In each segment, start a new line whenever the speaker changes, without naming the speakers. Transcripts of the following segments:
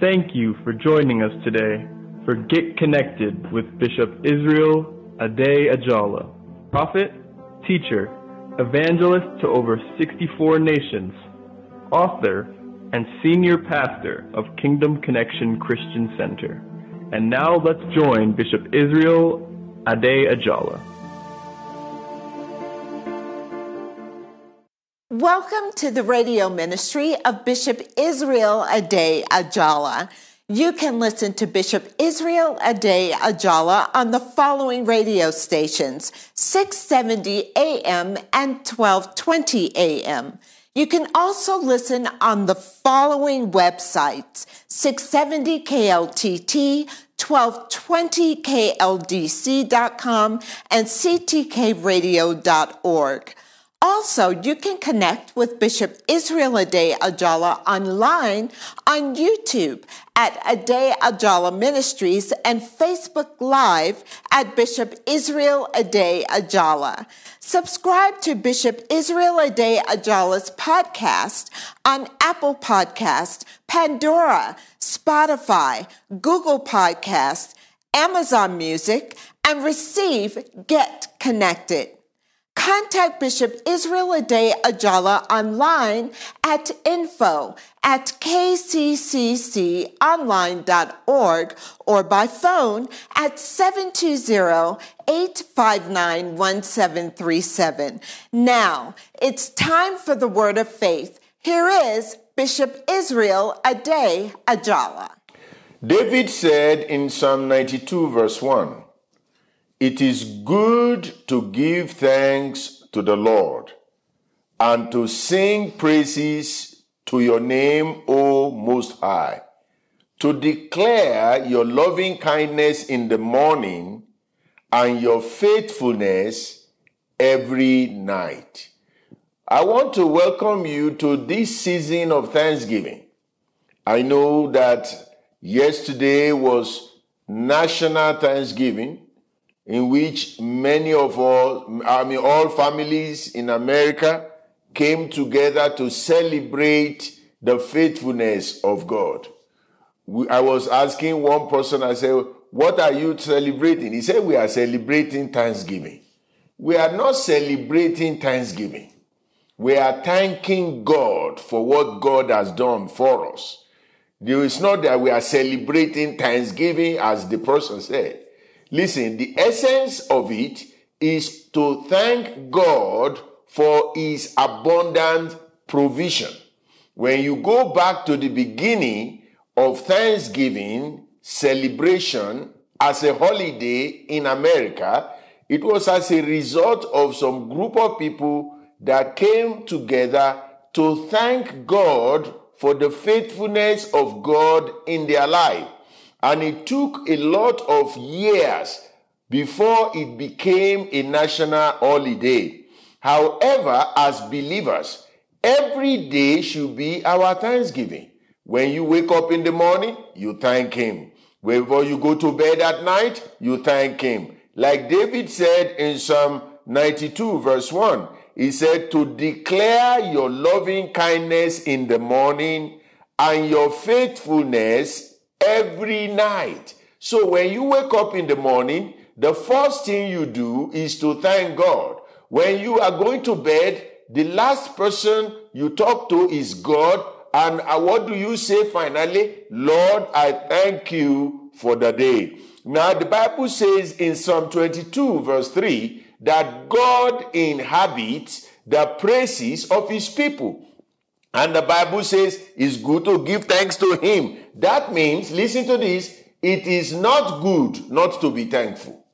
Thank you for joining us today for Get Connected with Bishop Israel Ade Ajala, prophet, teacher, evangelist to over 64 nations, author, and senior pastor of Kingdom Connection Christian Center. And now let's join Bishop Israel Ade Ajala.
Welcome to the radio ministry of Bishop Israel Ade Ajala. You can listen to Bishop Israel Ade Ajala on the following radio stations 670 AM and 1220 AM. You can also listen on the following websites 670 KLTT, 1220KLDC.com, and CTKradio.org. Also, you can connect with Bishop Israel Ade Ajala online on YouTube at Ade Ajala Ministries and Facebook Live at Bishop Israel Ade Ajala. Subscribe to Bishop Israel Ade Ajala's podcast on Apple Podcast, Pandora, Spotify, Google Podcast, Amazon Music, and receive Get Connected. Contact Bishop Israel Ade Ajala online at info at kccconline.org or by phone at 720-859-1737. Now, it's time for the word of faith. Here is Bishop Israel Ade Ajala.
David said in Psalm 92 verse 1, it is good to give thanks to the Lord and to sing praises to your name, O Most High, to declare your loving kindness in the morning and your faithfulness every night. I want to welcome you to this season of Thanksgiving. I know that yesterday was National Thanksgiving in which many of all, I mean, all families in America came together to celebrate the faithfulness of God. We, I was asking one person, I said, What are you celebrating? He said, We are celebrating Thanksgiving. We are not celebrating Thanksgiving. We are thanking God for what God has done for us. It's not that we are celebrating Thanksgiving, as the person said. Listen, the essence of it is to thank God for his abundant provision. When you go back to the beginning of Thanksgiving celebration as a holiday in America, it was as a result of some group of people that came together to thank God for the faithfulness of God in their life. And it took a lot of years before it became a national holiday. However, as believers, every day should be our Thanksgiving. When you wake up in the morning, you thank Him. Before you go to bed at night, you thank Him. Like David said in Psalm 92, verse 1, he said, To declare your loving kindness in the morning and your faithfulness every night. So when you wake up in the morning, the first thing you do is to thank God. When you are going to bed, the last person you talk to is God. And uh, what do you say finally? Lord, I thank you for the day. Now, the Bible says in Psalm 22, verse 3, that God inhabits the praises of his people. And the Bible says it's good to give thanks to him. That means, listen to this, it is not good not to be thankful.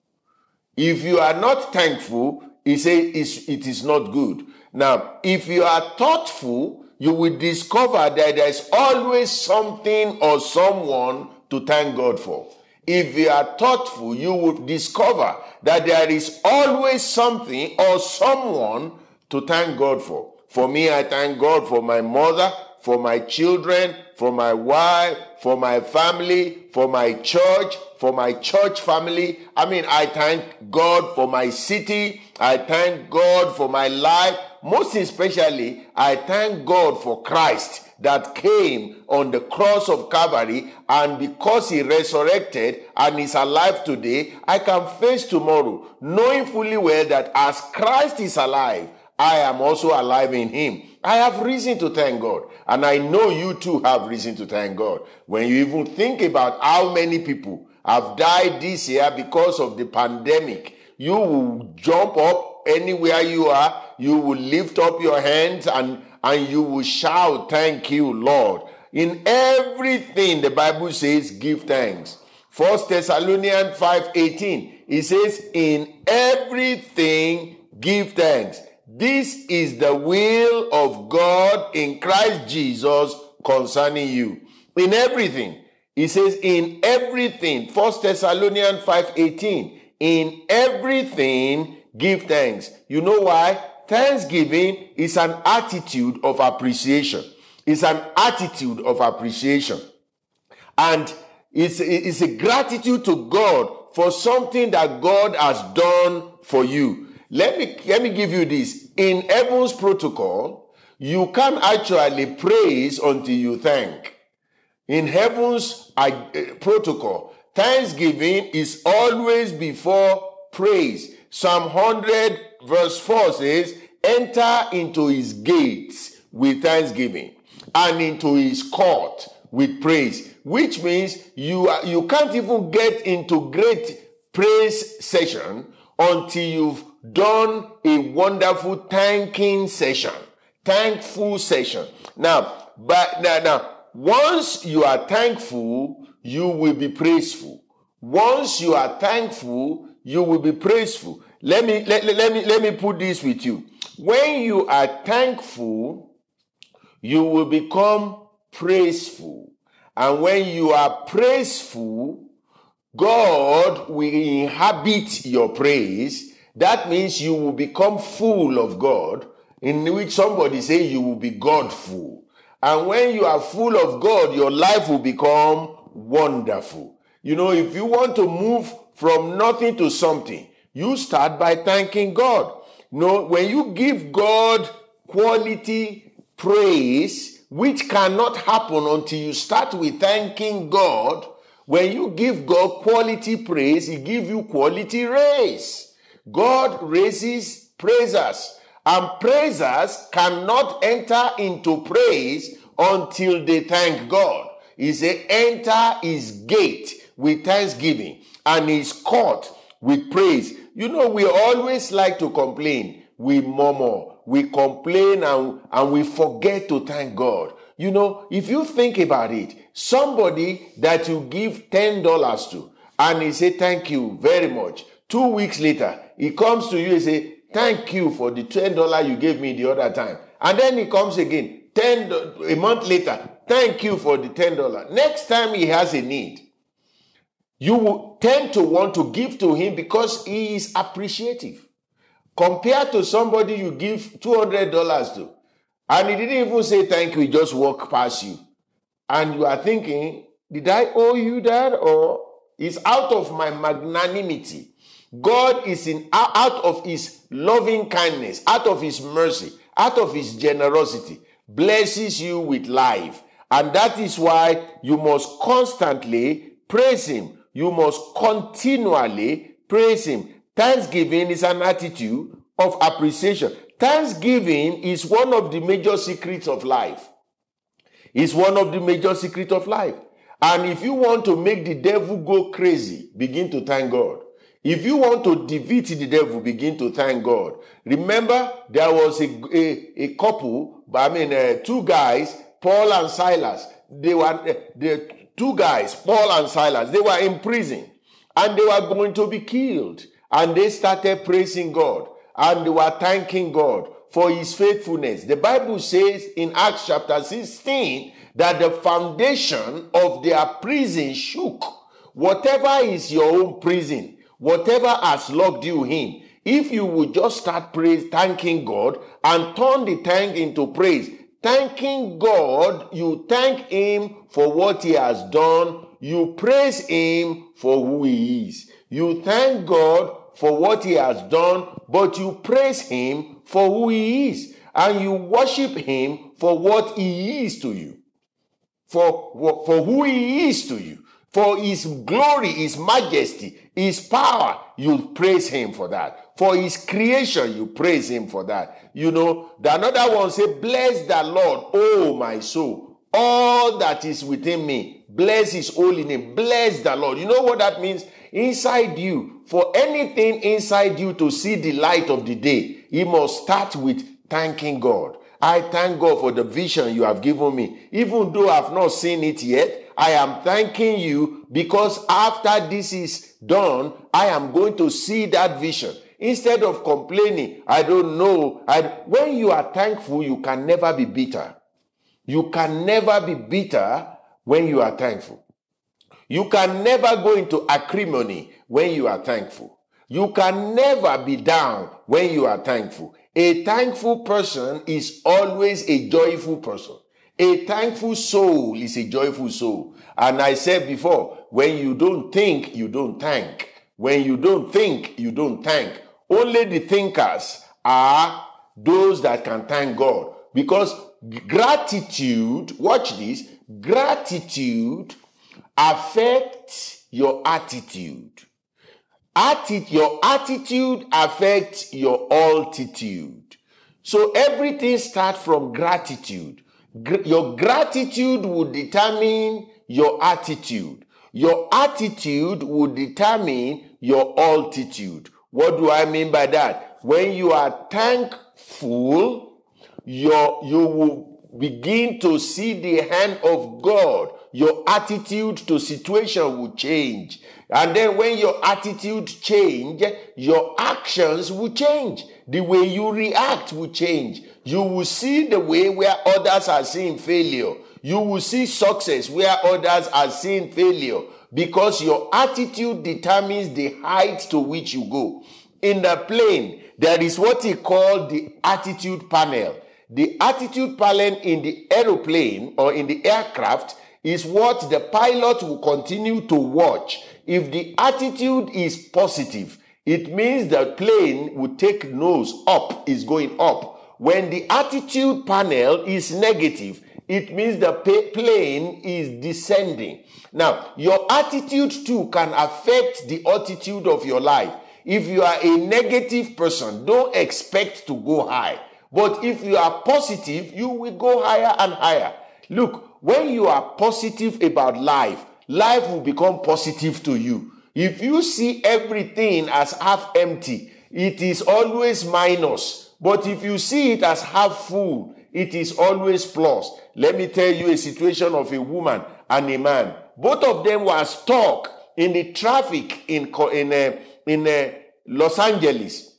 If you are not thankful, he says it is not good. Now, if you are thoughtful, you will discover that there's always something or someone to thank God for. If you are thoughtful, you will discover that there is always something or someone to thank God for. For me, I thank God for my mother, for my children, for my wife, for my family, for my church, for my church family. I mean, I thank God for my city. I thank God for my life, most especially, I thank God for Christ that came on the cross of Calvary, and because he resurrected and is alive today, I can face tomorrow, knowing fully well that as Christ is alive, I am also alive in him. I have reason to thank God. And I know you too have reason to thank God. When you even think about how many people have died this year because of the pandemic, you will jump up anywhere you are, you will lift up your hands and, and you will shout, Thank you, Lord. In everything, the Bible says, give thanks. First Thessalonians 5:18. It says, In everything give thanks. This is the will of God in Christ Jesus concerning you. In everything. He says, in everything. First Thessalonians 5:18. In everything give thanks. You know why? Thanksgiving is an attitude of appreciation. It's an attitude of appreciation. And it's, it's a gratitude to God for something that God has done for you. Let me, let me give you this. In heaven's protocol, you can actually praise until you thank. In heaven's uh, protocol, thanksgiving is always before praise. Psalm 100 verse 4 says, enter into his gates with thanksgiving and into his court with praise, which means you, you can't even get into great praise session until you've done a wonderful thanking session, thankful session. Now, but now, now, once you are thankful, you will be praiseful. Once you are thankful, you will be praiseful. Let me let, let, me let me put this with you. When you are thankful, you will become praiseful. And when you are praiseful, God will inhabit your praise that means you will become full of God, in which somebody say you will be Godful. And when you are full of God, your life will become wonderful. You know, if you want to move from nothing to something, you start by thanking God. You know, when you give God quality praise, which cannot happen until you start with thanking God, when you give God quality praise, He give you quality raise. God raises praisers, and praisers cannot enter into praise until they thank God. He said, enter his gate with thanksgiving and his court with praise. You know, we always like to complain. We murmur, we complain, and, and we forget to thank God. You know, if you think about it, somebody that you give $10 to, and he say, thank you very much. Two weeks later, he comes to you and say, thank you for the $10 you gave me the other time. And then he comes again, 10 a month later, thank you for the $10. Next time he has a need, you will tend to want to give to him because he is appreciative. Compared to somebody you give $200 to, and he didn't even say thank you, he just walked past you. And you are thinking, did I owe you that? Or is out of my magnanimity God is in out of his loving kindness, out of his mercy, out of his generosity, blesses you with life. And that is why you must constantly praise him. You must continually praise him. Thanksgiving is an attitude of appreciation. Thanksgiving is one of the major secrets of life. It's one of the major secrets of life. And if you want to make the devil go crazy, begin to thank God. If you want to defeat the devil, begin to thank God. Remember, there was a, a, a couple, I mean, uh, two guys, Paul and Silas. They were uh, the two guys, Paul and Silas. They were in prison and they were going to be killed. And they started praising God and they were thanking God for his faithfulness. The Bible says in Acts chapter 16 that the foundation of their prison shook. Whatever is your own prison, whatever has locked you in, if you would just start praise, thanking God and turn the thank into praise, thanking God, you thank Him for what He has done, you praise Him for who He is. You thank God for what He has done, but you praise Him for who He is. and you worship him for what he is to you, for, for who he is to you, for his glory, his majesty, his power. You praise him for that. For his creation, you praise him for that. You know, the another one say, Bless the Lord, oh my soul, all that is within me. Bless his holy name. Bless the Lord. You know what that means? Inside you, for anything inside you to see the light of the day, he must start with thanking God. I thank God for the vision you have given me. Even though I've not seen it yet, I am thanking you because after this is done, I am going to see that vision. Instead of complaining, I don't know. I, when you are thankful, you can never be bitter. You can never be bitter when you are thankful. You can never go into acrimony when you are thankful. You can never be down when you are thankful. A thankful person is always a joyful person. A thankful soul is a joyful soul. And I said before, when you don't think, you don't thank. When you don't think, you don't thank. Only the thinkers are those that can thank God. Because gratitude, watch this, gratitude affects your attitude. Atti- your attitude affects your altitude. So everything starts from gratitude. Your gratitude will determine your attitude. Your attitude will determine your altitude. What do I mean by that? When you are thankful, your, you will begin to see the hand of God. Your attitude to situation will change. And then when your attitude change, your actions will change. The way you react will change. You will see the way where others are seeing failure. You will see success where others are seeing failure because your attitude determines the height to which you go. In the plane, there is what he called the attitude panel. The attitude panel in the aeroplane or in the aircraft is what the pilot will continue to watch. If the attitude is positive, it means the plane will take nose up, is going up. When the attitude panel is negative, it means the plane is descending. Now, your attitude too can affect the altitude of your life. If you are a negative person, don't expect to go high. But if you are positive, you will go higher and higher. Look, when you are positive about life, life will become positive to you. If you see everything as half empty, it is always minus. But if you see it as half full, it is always plus. Let me tell you a situation of a woman and a man. Both of them were stuck in the traffic in in uh, in uh, Los Angeles.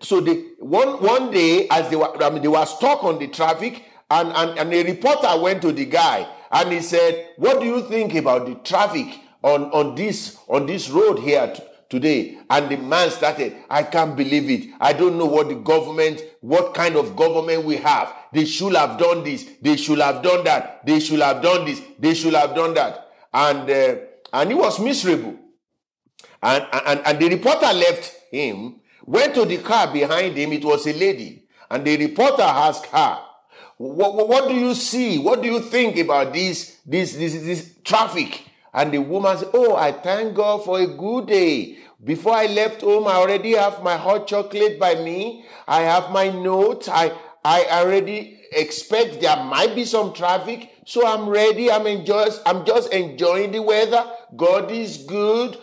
So they one one day, as they were, I mean, they were stuck on the traffic, and, and, and a reporter went to the guy and he said, What do you think about the traffic on, on this on this road here t- today? And the man started, I can't believe it. I don't know what the government, what kind of government we have. They should have done this. They should have done that. They should have done this. They should have done that. And uh, and he was miserable. And, and, and the reporter left him, went to the car behind him. It was a lady. And the reporter asked her, what, what do you see? What do you think about this, this, this, this traffic? And the woman said, Oh, I thank God for a good day. Before I left home, I already have my hot chocolate by me. I have my notes. I, I already expect there might be some traffic. So I'm ready. I'm enjoying, I'm just enjoying the weather. God is good.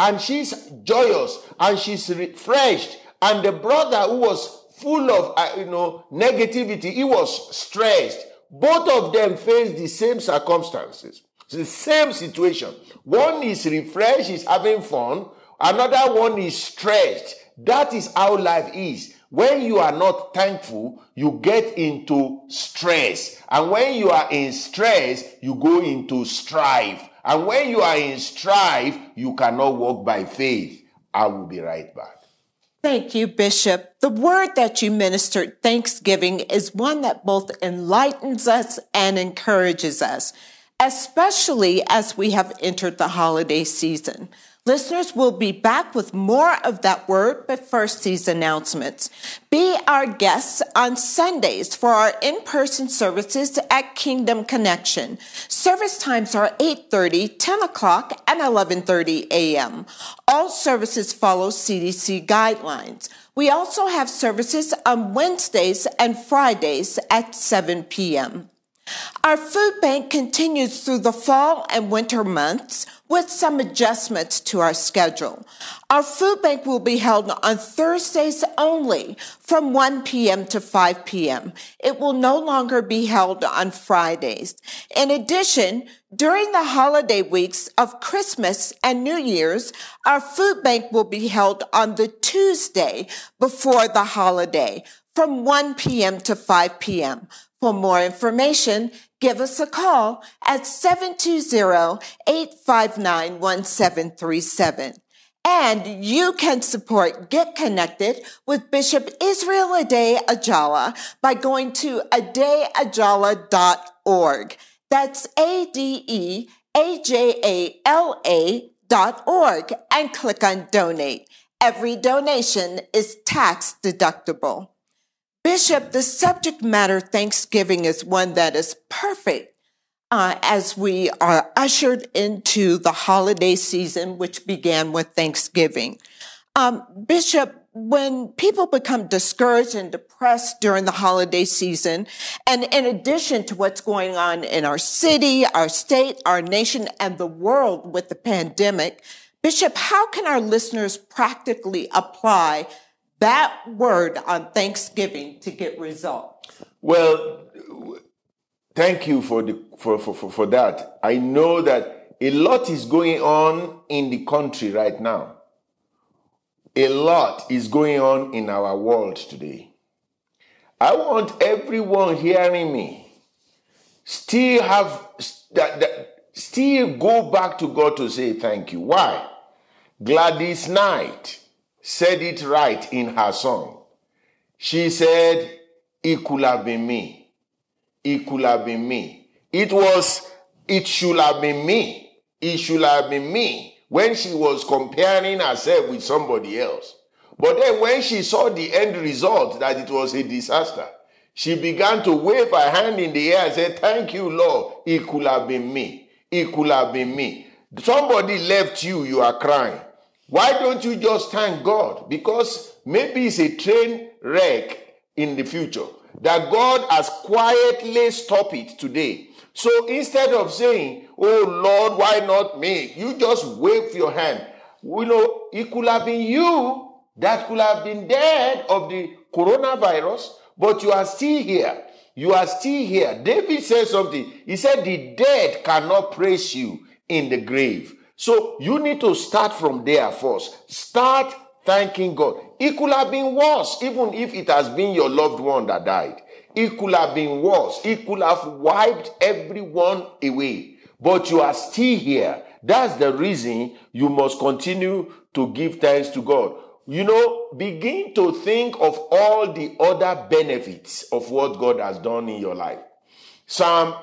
And she's joyous and she's refreshed. And the brother who was full of uh, you know negativity he was stressed both of them faced the same circumstances the same situation. One is refreshed is having fun. Another one is stressed. That is how life is. When you are not thankful you get into stress. And when you are in stress you go into strife. And when you are in strife you cannot walk by faith. I will be right back.
Thank you, Bishop. The word that you ministered, Thanksgiving, is one that both enlightens us and encourages us. Especially as we have entered the holiday season. Listeners will be back with more of that word, but first these announcements. Be our guests on Sundays for our in-person services at Kingdom Connection. Service times are 8.30, 10 o'clock, and 11.30 a.m. All services follow CDC guidelines. We also have services on Wednesdays and Fridays at 7 p.m. Our food bank continues through the fall and winter months with some adjustments to our schedule. Our food bank will be held on Thursdays only from 1 p.m. to 5 p.m. It will no longer be held on Fridays. In addition, during the holiday weeks of Christmas and New Year's, our food bank will be held on the Tuesday before the holiday from 1 p.m. to 5 p.m. For more information, give us a call at 720-859-1737. And you can support Get Connected with Bishop Israel Ade Ajala by going to adeajala.org. That's A-D-E-A-J-A-L-A dot org and click on donate. Every donation is tax deductible. Bishop, the subject matter Thanksgiving is one that is perfect uh, as we are ushered into the holiday season, which began with Thanksgiving. Um, Bishop, when people become discouraged and depressed during the holiday season, and in addition to what's going on in our city, our state, our nation, and the world with the pandemic, Bishop, how can our listeners practically apply that word on Thanksgiving to get results?
Well, thank you for, the, for, for, for, for that. I know that a lot is going on in the country right now. A lot is going on in our world today. I want everyone hearing me still have that, that still go back to God to say thank you. Why? Gladys Knight said it right in her song. She said, It could have been me. It could have been me. It was, it should have been me. It should have been me when she was comparing herself with somebody else. But then when she saw the end result that it was a disaster, she began to wave her hand in the air and say, Thank you, Lord. It could have been me. It could have been me. Somebody left you, you are crying. Why don't you just thank God? Because maybe it's a train wreck in the future that God has quietly stopped it today. So instead of saying, Oh Lord, why not me? You just wave your hand. You know, it could have been you that could have been dead of the coronavirus, but you are still here. You are still here. David said something. He said, The dead cannot praise you in the grave. So you need to start from there first. Start thanking God. It could have been worse, even if it has been your loved one that died. It could have been worse. It could have wiped everyone away. But you are still here. That's the reason you must continue to give thanks to God. You know, begin to think of all the other benefits of what God has done in your life. Psalm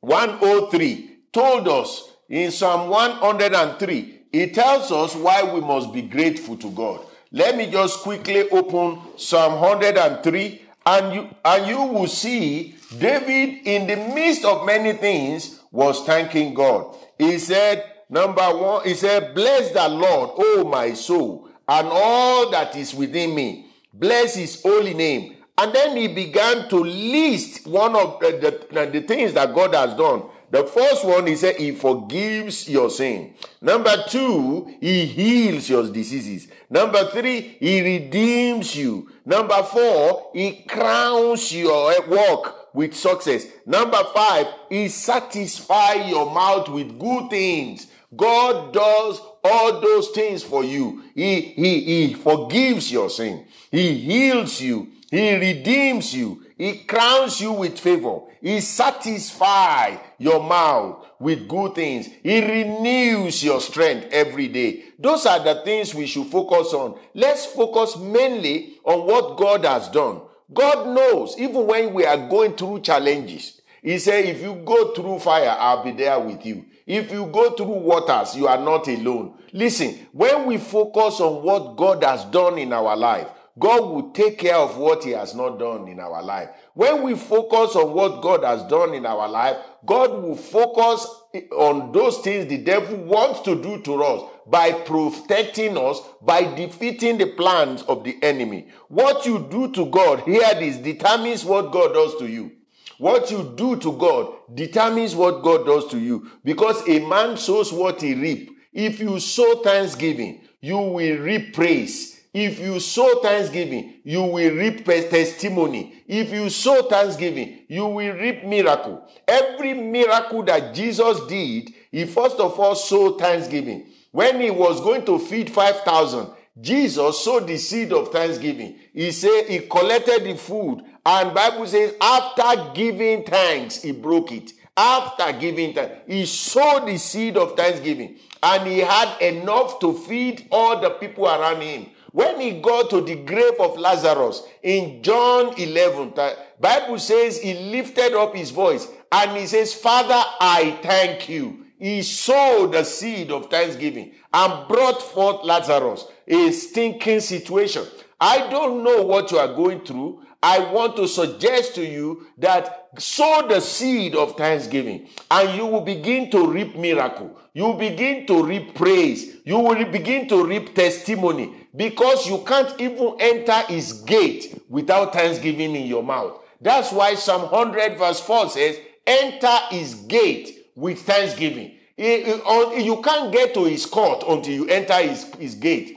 103 told us in Psalm 103, it tells us why we must be grateful to God. Let me just quickly open Psalm 103 and you, and you will see David in the midst of many things was thanking God. He said, number one, he said, bless the Lord, O my soul, and all that is within me. Bless his holy name. And then he began to list one of the, the, the things that God has done. The first one, he said, he forgives your sin. Number two, he heals your diseases. Number three, he redeems you. Number four, he crowns your work with success. Number five, he satisfies your mouth with good things. God does all those things for you. He, he, he forgives your sin. He heals you. He redeems you. He crowns you with favor. He satisfies your mouth with good things. He renews your strength every day. Those are the things we should focus on. Let's focus mainly on what God has done. God knows, even when we are going through challenges, He said, If you go through fire, I'll be there with you. If you go through waters, you are not alone. Listen, when we focus on what God has done in our life, God will take care of what He has not done in our life. When we focus on what God has done in our life, God will focus on those things the devil wants to do to us by protecting us, by defeating the plans of the enemy. What you do to God, hear this, determines what God does to you. What you do to God determines what God does to you. Because a man sows what he reap. If you sow thanksgiving, you will reap praise. If you sow thanksgiving, you will reap testimony. If you sow thanksgiving, you will reap miracle. Every miracle that Jesus did, he first of all sowed thanksgiving. When he was going to feed 5,000, Jesus sowed the seed of thanksgiving. He said he collected the food and Bible says after giving thanks, he broke it. After giving thanks, he sowed the seed of thanksgiving and he had enough to feed all the people around him. When he got to the grave of Lazarus in John 11, Bible says he lifted up his voice and he says, Father, I thank you. He sowed the seed of thanksgiving and brought forth Lazarus, a stinking situation. I don't know what you are going through. I want to suggest to you that sow the seed of thanksgiving and you will begin to reap miracle. You will begin to reap praise. You will begin to reap testimony because you can't even enter his gate without thanksgiving in your mouth. That's why Psalm 100 verse 4 says, enter his gate with thanksgiving. You can't get to his court until you enter his, his gate.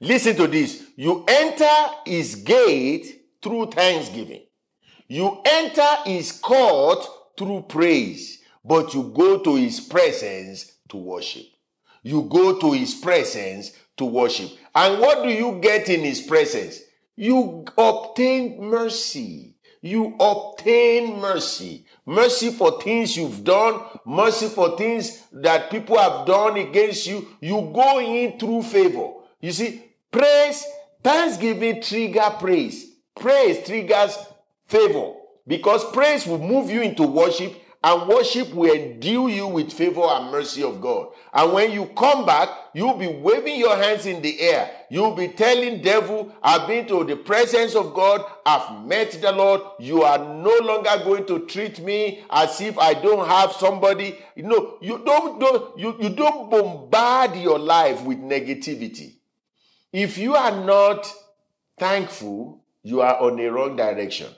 Listen to this. You enter his gate through thanksgiving. You enter his court through praise, but you go to his presence to worship. You go to his presence to worship. And what do you get in his presence? You obtain mercy. You obtain mercy. Mercy for things you've done, mercy for things that people have done against you. You go in through favor. You see, praise, thanksgiving trigger praise. Praise triggers favor because praise will move you into worship and worship will endue you with favor and mercy of God. And when you come back, you'll be waving your hands in the air. You'll be telling devil, I've been to the presence of God. I've met the Lord. You are no longer going to treat me as if I don't have somebody. Know, you don't, don't you, you don't bombard your life with negativity. If you are not thankful, you are on a wrong direction.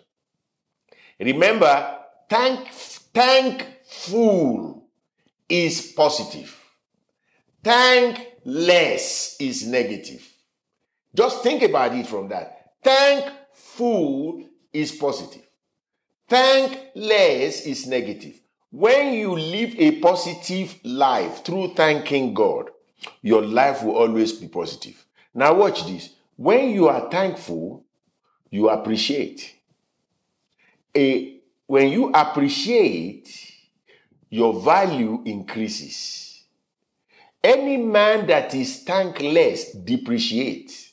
Remember, thank, thankful is positive. Thankless is negative. Just think about it from that. Thankful is positive. Thankless is negative. When you live a positive life through thanking God, your life will always be positive. Now, watch this. When you are thankful, you appreciate. A, when you appreciate, your value increases. Any man that is thankless depreciates.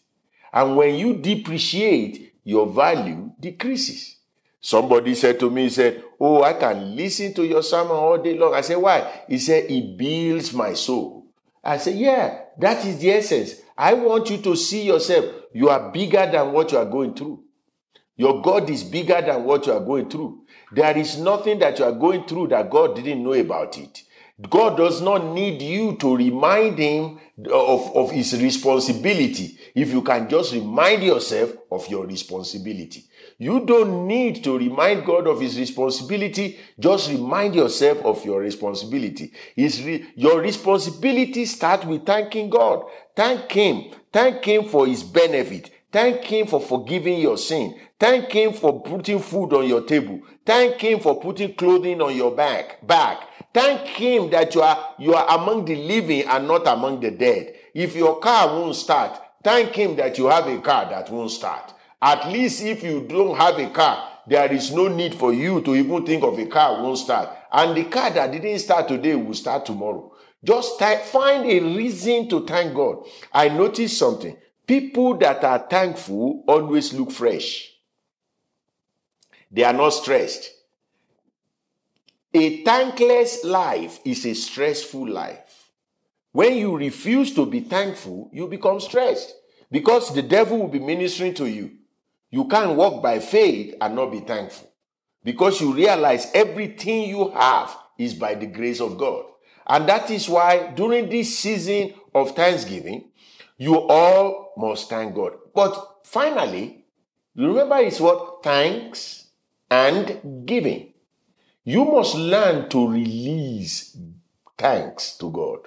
And when you depreciate, your value decreases. Somebody said to me, he said, Oh, I can listen to your sermon all day long. I said, Why? He said, It builds my soul. I said, Yeah, that is the essence. I want you to see yourself. You are bigger than what you are going through. Your God is bigger than what you are going through. There is nothing that you are going through that God didn't know about it. God does not need you to remind him of, of his responsibility if you can just remind yourself of your responsibility. You don't need to remind God of his responsibility. Just remind yourself of your responsibility. His re- your responsibility starts with thanking God. Thank him. Thank him for his benefit. Thank him for forgiving your sin. Thank him for putting food on your table. Thank him for putting clothing on your back. Back. Thank him that you are you are among the living and not among the dead. If your car won't start, thank him that you have a car that won't start. At least if you don't have a car, there is no need for you to even think of a car won't start. And the car that didn't start today will start tomorrow. Just find a reason to thank God. I noticed something. People that are thankful always look fresh. They are not stressed. A thankless life is a stressful life. When you refuse to be thankful, you become stressed because the devil will be ministering to you. You can't walk by faith and not be thankful because you realize everything you have is by the grace of God. And that is why during this season of Thanksgiving, you all must thank God. But finally, remember it's what? Thanks and giving. You must learn to release thanks to God.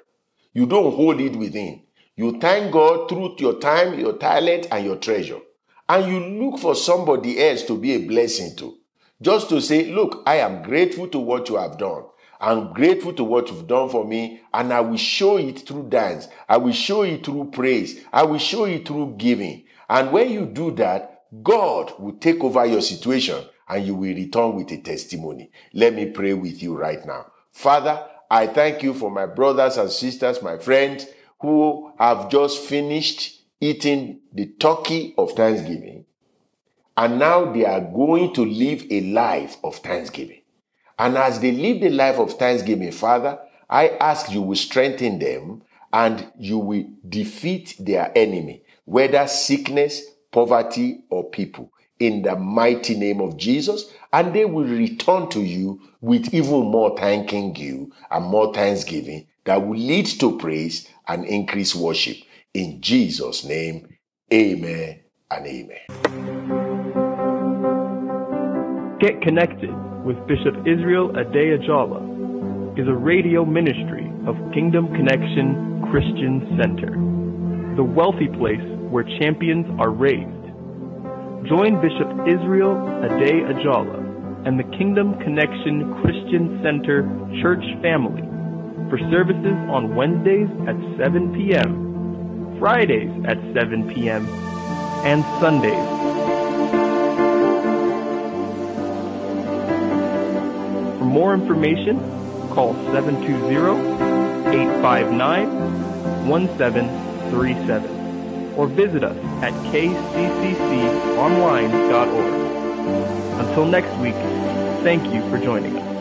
You don't hold it within. You thank God through your time, your talent, and your treasure. And you look for somebody else to be a blessing to. Just to say, look, I am grateful to what you have done. I'm grateful to what you've done for me, and I will show it through dance. I will show it through praise. I will show it through giving. And when you do that, God will take over your situation and you will return with a testimony. Let me pray with you right now. Father, I thank you for my brothers and sisters, my friends who have just finished eating the turkey of Thanksgiving. And now they are going to live a life of Thanksgiving. And as they live the life of thanksgiving, Father, I ask you will strengthen them and you will defeat their enemy, whether sickness, poverty, or people, in the mighty name of Jesus. And they will return to you with even more thanking you and more thanksgiving that will lead to praise and increase worship. In Jesus' name, amen and amen.
Get connected with Bishop Israel Ade Ajala is a radio ministry of Kingdom Connection Christian Center, the wealthy place where champions are raised. Join Bishop Israel Ade Ajala and the Kingdom Connection Christian Center church family for services on Wednesdays at 7 p.m., Fridays at 7 p.m., and Sundays more information, call 720-859-1737 or visit us at kccconline.org. Until next week, thank you for joining us.